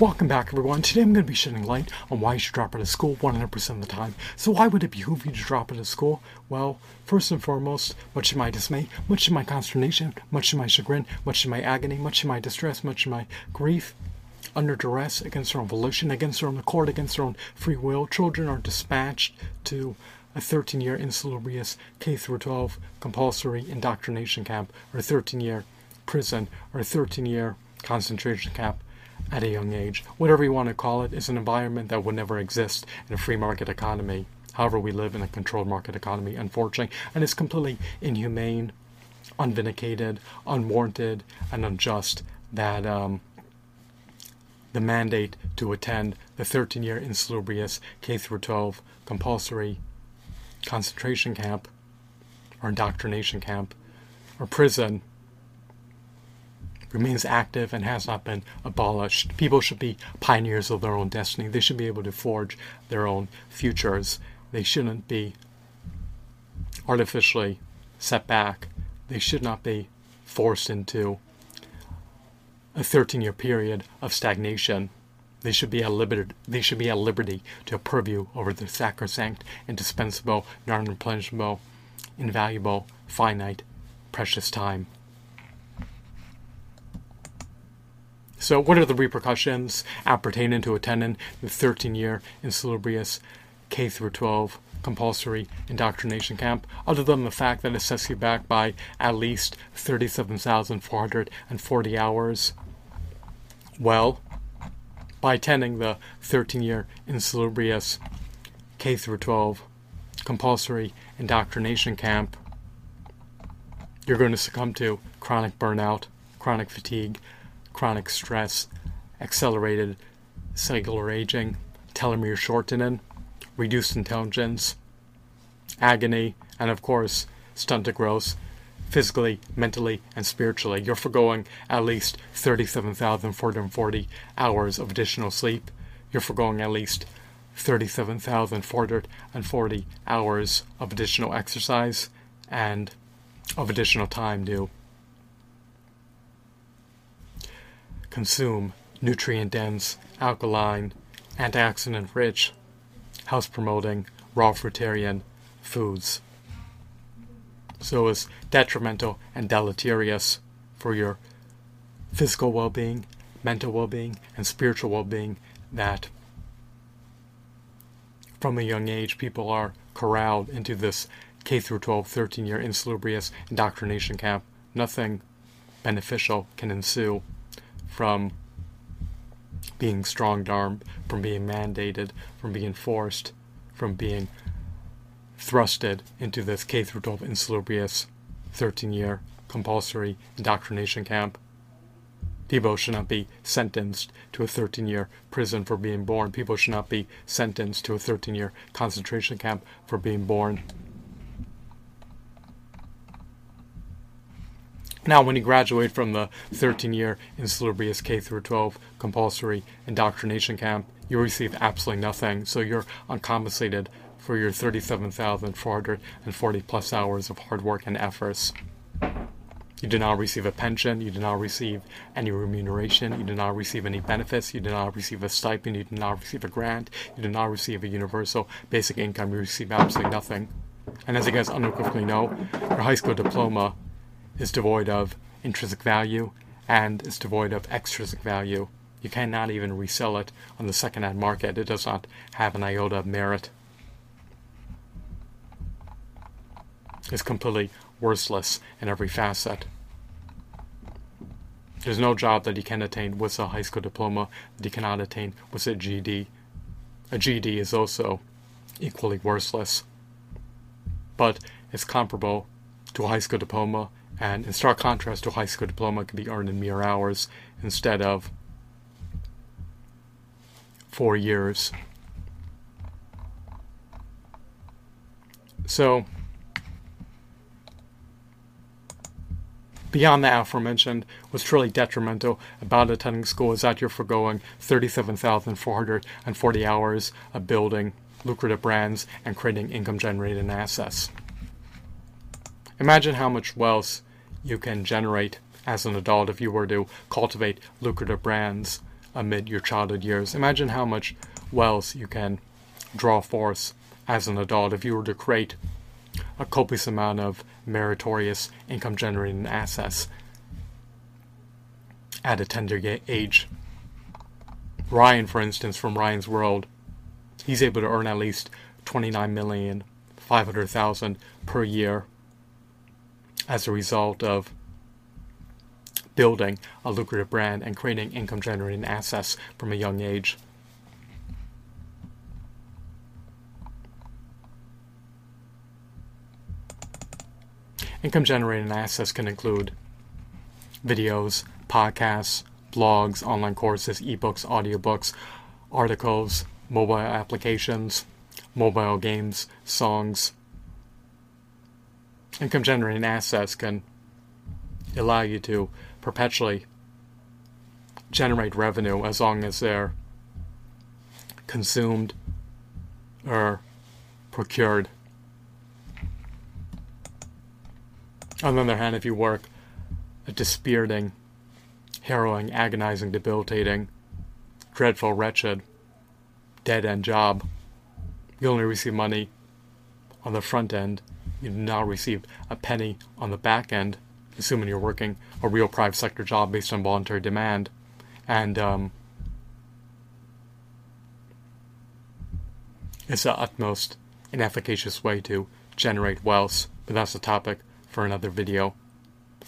Welcome back, everyone. Today I'm going to be shedding light on why you should drop out of school 100% of the time. So, why would it behoove you to drop out of school? Well, first and foremost, much to my dismay, much to my consternation, much to my chagrin, much to my agony, much to my distress, much to my grief, under duress, against their own volition, against their own accord, against their own free will, children are dispatched to a 13 year insalubrious K through 12 compulsory indoctrination camp, or a 13 year prison, or a 13 year concentration camp at a young age. Whatever you want to call it, is an environment that would never exist in a free market economy. However, we live in a controlled market economy, unfortunately, and it's completely inhumane, unvindicated, unwarranted, and unjust that um, the mandate to attend the 13 year insalubrious K 12 compulsory concentration camp or indoctrination camp or prison remains active and has not been abolished. People should be pioneers of their own destiny. They should be able to forge their own futures. They shouldn't be artificially set back. They should not be forced into a 13 year period of stagnation. They should be at liberty. They should be at liberty to purview over the sacrosanct, indispensable, non-replenishable, invaluable, finite, precious time. So, what are the repercussions appertaining to attending the 13 year insalubrious K through 12 compulsory indoctrination camp, other than the fact that it sets you back by at least 37,440 hours? Well, by attending the 13 year insalubrious K through 12 compulsory indoctrination camp, you're going to succumb to chronic burnout, chronic fatigue, chronic stress, accelerated cellular aging, telomere shortening, reduced intelligence, agony, and of course, stunted growth, physically, mentally, and spiritually. You're foregoing at least 37,440 hours of additional sleep. You're foregoing at least 37,440 hours of additional exercise and of additional time to consume nutrient dense, alkaline, antioxidant rich, health promoting, raw fruitarian foods. So it's detrimental and deleterious for your physical well being, mental well being, and spiritual well being that from a young age people are corralled into this K through 12 13 year insalubrious indoctrination camp. Nothing beneficial can ensue from being strong armed, from being mandated, from being forced, from being thrusted into this K through 12 insalubrious 13 year compulsory indoctrination camp. People should not be sentenced to a 13 year prison for being born. People should not be sentenced to a 13 year concentration camp for being born. Now, when you graduate from the 13 year insalubrious K through 12 compulsory indoctrination camp, you receive absolutely nothing. So you're uncompensated for your 37,440 plus hours of hard work and efforts. You do not receive a pension. You do not receive any remuneration. You do not receive any benefits. You do not receive a stipend. You do not receive a grant. You do not receive a universal basic income. You receive absolutely nothing. And as you guys unequivocally know, your high school diploma is devoid of intrinsic value and is devoid of extrinsic value. You cannot even resell it on the second-hand market. It does not have an iota of merit. It's completely worthless in every facet. There's no job that you can attain with a high school diploma that you cannot attain with a GED. A GED is also equally worthless, but it's comparable to a high school diploma and in stark contrast to a high school diploma can be earned in mere hours instead of four years. So, beyond the aforementioned, what's truly detrimental about attending school is that you're foregoing 37,440 hours of building lucrative brands and creating income generating assets. Imagine how much wealth you can generate as an adult if you were to cultivate lucrative brands amid your childhood years. Imagine how much wealth you can draw forth as an adult if you were to create a copious amount of meritorious income generating assets at a tender age. Ryan, for instance, from Ryan's World, he's able to earn at least twenty-nine million five hundred thousand per year as a result of building a lucrative brand and creating income generating assets from a young age. Income generating assets can include videos, podcasts, blogs, online courses, ebooks, audiobooks, articles, mobile applications, mobile games, songs. Income generating assets can allow you to perpetually generate revenue as long as they're consumed or procured. On the other hand, if you work a dispiriting, harrowing, agonizing, debilitating, dreadful, wretched, dead end job, you only receive money on the front end. You not receive a penny on the back end, assuming you're working a real private sector job based on voluntary demand. And um, it's the utmost inefficacious way to generate wealth, but that's a topic for another video.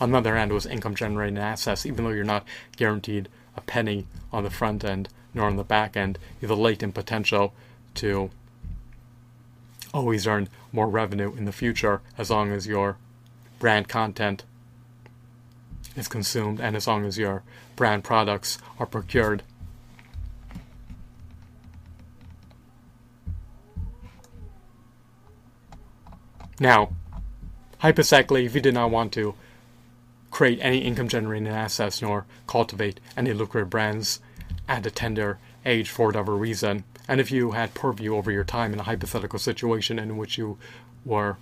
On the other hand, with income generating assets, even though you're not guaranteed a penny on the front end nor on the back end, you have the latent potential to always earn more revenue in the future as long as your brand content is consumed and as long as your brand products are procured. Now, Hypothetically, if you did not want to create any income generating assets nor cultivate any lucrative brands at a tender age for whatever reason, and if you had purview over your time in a hypothetical situation in which you were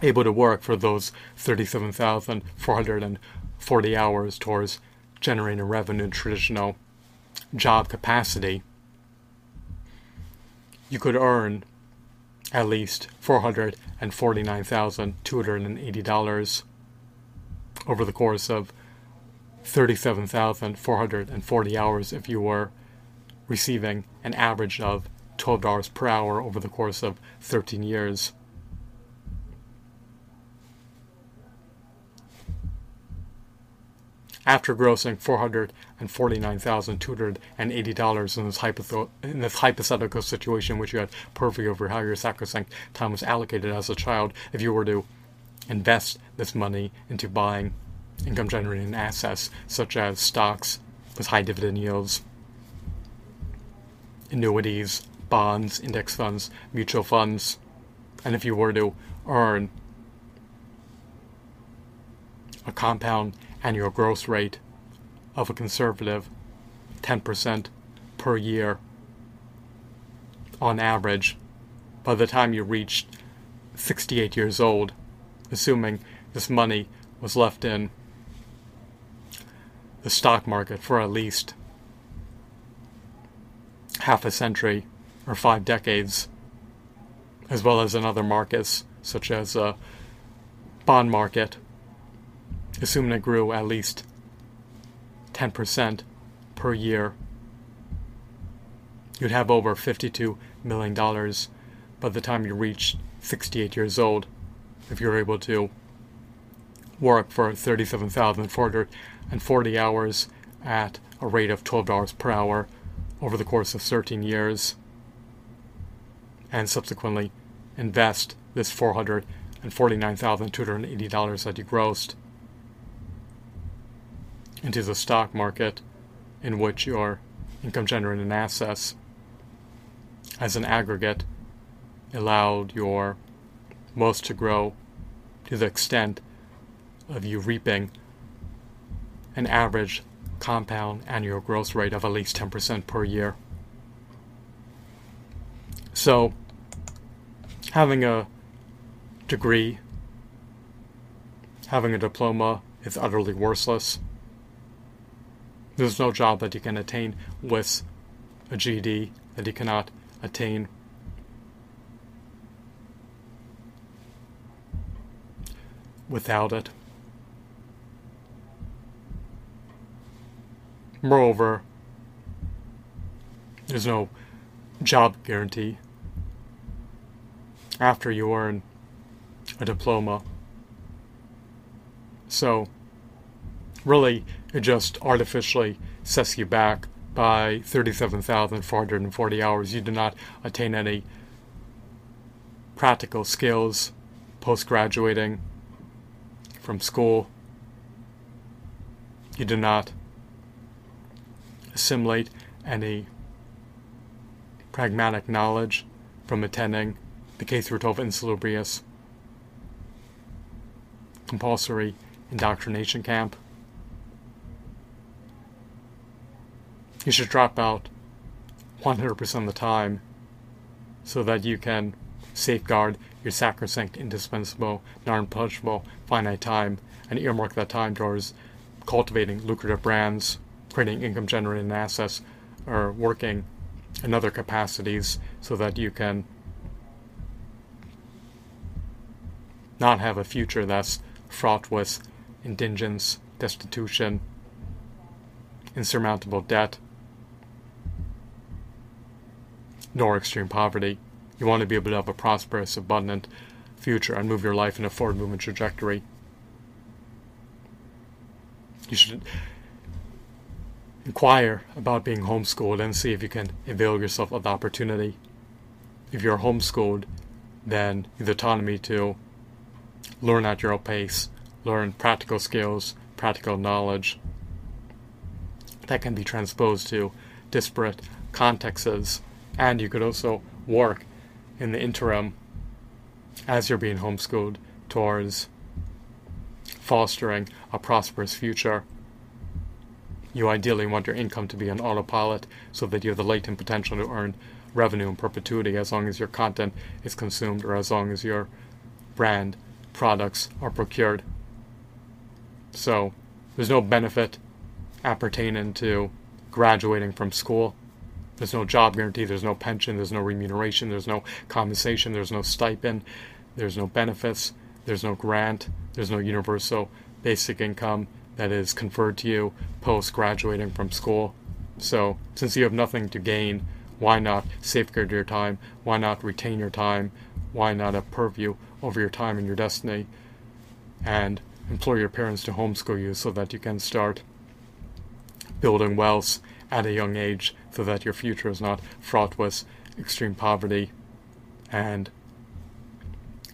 able to work for those 37,440 hours towards generating revenue in traditional job capacity, you could earn at least $449,280 over the course of 37,440 hours if you were receiving an average of $12 per hour over the course of 13 years. after grossing $449,280 in this, hypotho- in this hypothetical situation which you had purview over how your sacrosanct time was allocated as a child, if you were to invest this money into buying income generating assets such as stocks with high dividend yields, annuities, bonds, index funds, mutual funds, and if you were to earn a compound annual growth rate of a conservative 10% per year on average by the time you reached 68 years old, assuming this money was left in the stock market for at least half a century or five decades, as well as in other markets such as a bond market assuming it grew at least 10% per year, you'd have over $52 million by the time you reach 68 years old if you're able to work for 37,440 hours at a rate of $12 per hour over the course of 13 years and subsequently invest this $449,280 that you grossed into the stock market in which your income generating assets as an aggregate allowed your most to grow to the extent of you reaping an average compound annual growth rate of at least 10% per year. So, having a degree, having a diploma is utterly worthless There's no job that you can attain with a GED that you cannot attain without it. Moreover, there's no job guarantee after you earn a diploma. So, really, it just artificially sets you back by 37,440 hours. You do not attain any practical skills post graduating from school. You do not assimilate any pragmatic knowledge from attending the K through 12 insalubrious compulsory indoctrination camp. You should drop out 100% of the time so that you can safeguard your sacrosanct, indispensable, non punishable, finite time and earmark that time towards cultivating lucrative brands, creating income generating assets, or working in other capacities so that you can not have a future that's fraught with indigence, destitution, insurmountable debt, nor extreme poverty. You want to be able to have a prosperous, abundant future and move your life in a forward movement trajectory. You should inquire about being homeschooled and see if you can avail yourself of the opportunity. If you're homeschooled, then the autonomy to learn at your own pace, learn practical skills, practical knowledge that can be transposed to disparate contexts. And you could also work in the interim as you're being homeschooled towards fostering a prosperous future. You ideally want your income to be on autopilot so that you have the latent potential to earn revenue in perpetuity as long as your content is consumed or as long as your brand products are procured. So there's no benefit appertaining to graduating from school. There's no job guarantee, there's no pension, there's no remuneration, there's no compensation, there's no stipend, there's no benefits, there's no grant, there's no universal basic income that is conferred to you post graduating from school. So, since you have nothing to gain, why not safeguard your time? Why not retain your time? Why not have purview over your time and your destiny? And implore your parents to homeschool you so that you can start building wealth at a young age so that your future is not fraught with extreme poverty and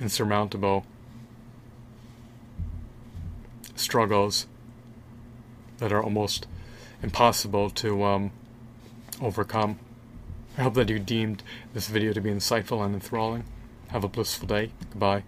insurmountable struggles that are almost impossible to um, overcome. I hope that you deemed this video to be insightful and enthralling. Have a blissful day. Goodbye.